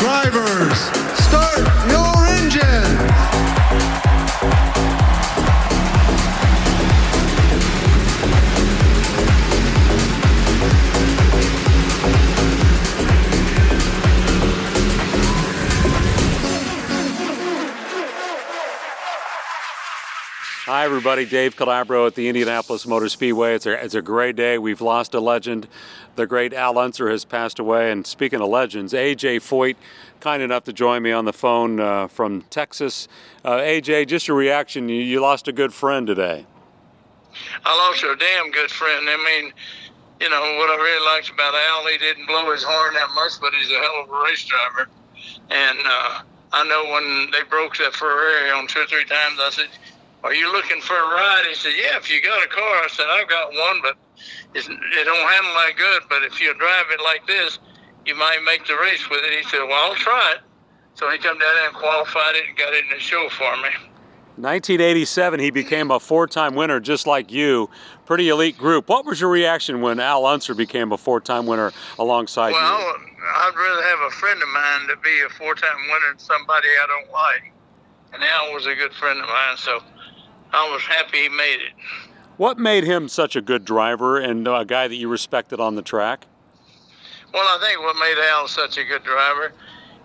Drivers, Hi, everybody. Dave Calabro at the Indianapolis Motor Speedway. It's a, it's a great day. We've lost a legend. The great Al Unser has passed away. And speaking of legends, AJ Foyt, kind enough to join me on the phone uh, from Texas. Uh, AJ, just your reaction. You, you lost a good friend today. I lost a damn good friend. I mean, you know, what I really liked about Al, he didn't blow his horn that much, but he's a hell of a race driver. And uh, I know when they broke that Ferrari on two or three times, I said, Are you looking for a ride? He said, Yeah, if you got a car. I said, I've got one, but it's, it don't handle that good. But if you drive it like this, you might make the race with it. He said, Well, I'll try it. So he come down there and qualified it and got it in the show for me. 1987, he became a four time winner just like you. Pretty elite group. What was your reaction when Al Unser became a four time winner alongside Well, you? I'd rather have a friend of mine to be a four-time winner than somebody I don't like. And Al was a good friend of mine, so I was happy he made it. What made him such a good driver and a guy that you respected on the track? Well, I think what made Al such a good driver,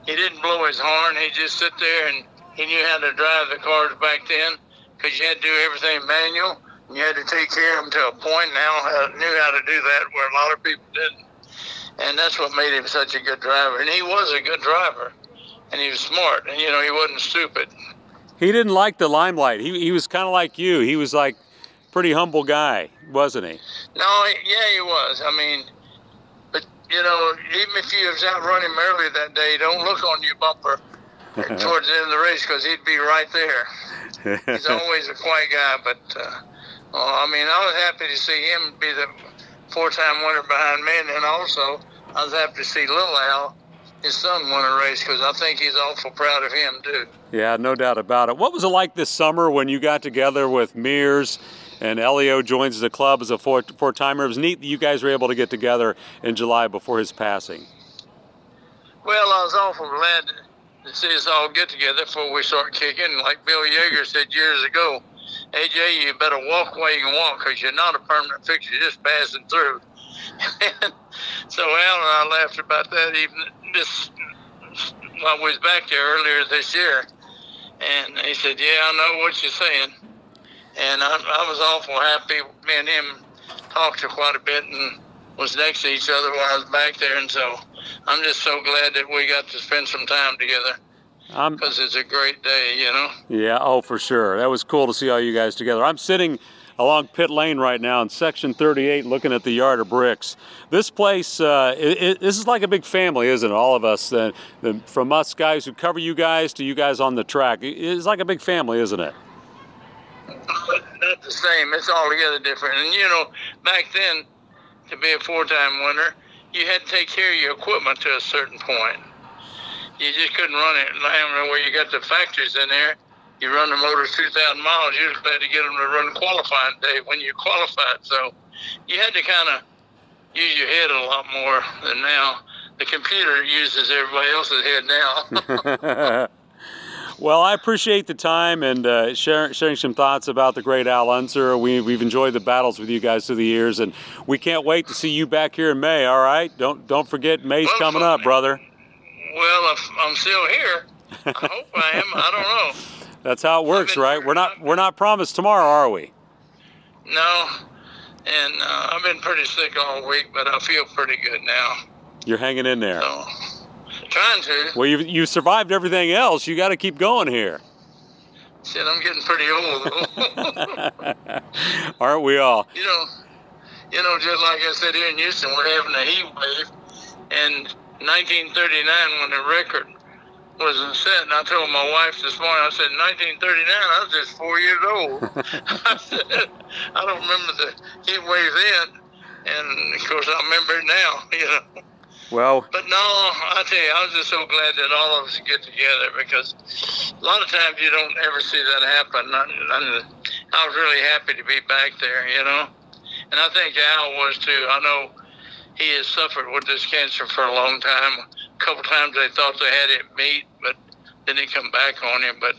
he didn't blow his horn. He just sit there and he knew how to drive the cars back then because you had to do everything manual. And you had to take care of them to a point. And Al knew how to do that where a lot of people didn't. And that's what made him such a good driver. And he was a good driver. And he was smart. And, you know, he wasn't stupid. He didn't like the limelight. He, he was kind of like you. He was like pretty humble guy, wasn't he? No, yeah, he was. I mean, but you know, even if you was out running early that day, don't look on your bumper towards the end of the race because he'd be right there. He's always a quiet guy, but uh, well, I mean, I was happy to see him be the four-time winner behind me, and then also I was happy to see Little Al, his son, won a race because I think he's awful proud of him too. yeah, no doubt about it. What was it like this summer when you got together with Mears and Helio joins the club as a four four timer? It was neat that you guys were able to get together in July before his passing. Well, I was awful glad to see us all get together before we start kicking. Like Bill Yeager said years ago, AJ, you better walk while you can walk because you're not a permanent fixture, just passing through. so Al and I laughed about that even this while we was back there earlier this year. And he said, yeah, I know what you're saying. And I, I was awful happy. Me and him talked to quite a bit and was next to each other while I was back there. And so I'm just so glad that we got to spend some time together because it's a great day, you know. Yeah, oh, for sure. That was cool to see all you guys together. I'm sitting along pit lane right now in section 38 looking at the yard of bricks. This place, uh, it, it, this is like a big family, isn't it? All of us, uh, the, from us guys who cover you guys to you guys on the track. It- It's like a big family, isn't it? Not the same. It's altogether different. And you know, back then, to be a four-time winner, you had to take care of your equipment to a certain point. You just couldn't run it. I don't know where you got the factories in there. You run the motors 2,000 miles. You're glad to get them to run qualifying day when you qualified. So you had to kind of use your head a lot more than now. the computer uses everybody else's head now. Well, I appreciate the time and uh, sharing, sharing some thoughts about the great Al Unser. We, we've enjoyed the battles with you guys through the years, and we can't wait to see you back here in May. All right, don't don't forget May's Well, coming up, brother. well, if I'm still here, I hope I am. I don't know. That's how it works, right? We're not we're not promised tomorrow, are we? No, and uh, I've been pretty sick all week, but I feel pretty good now. You're hanging in there. So, trying to. Well, you you survived everything else. You got to keep going here. Shit, I'm getting pretty old. Aren't we all? you know, you know, just like I said here in Houston, we're having a heat wave. And 1939, when the record was set, and I told my wife this morning, I said, 1939, I was just four years old. I said, I don't remember the heat wave then, and of course I remember it now. You know. Well, But no, I tell you, I was just so glad that all of us get together because a lot of times you don't ever see that happen. And and I was really happy to be back there, you know. And I think Al was too. I know he has suffered with this cancer for a long time. A couple times they thought they had it beat, but then it come back on him. But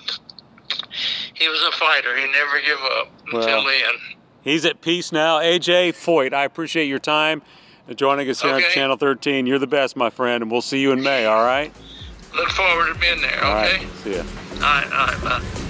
he was a fighter. He never give up until Well, the end. he's at peace now. AJ Foyt, I appreciate your time joining us here on Channel 13. You're the best, my friend, and we'll see you in May. All right. Look forward to being there. All Okay. right. See ya. All right. All right. Bye.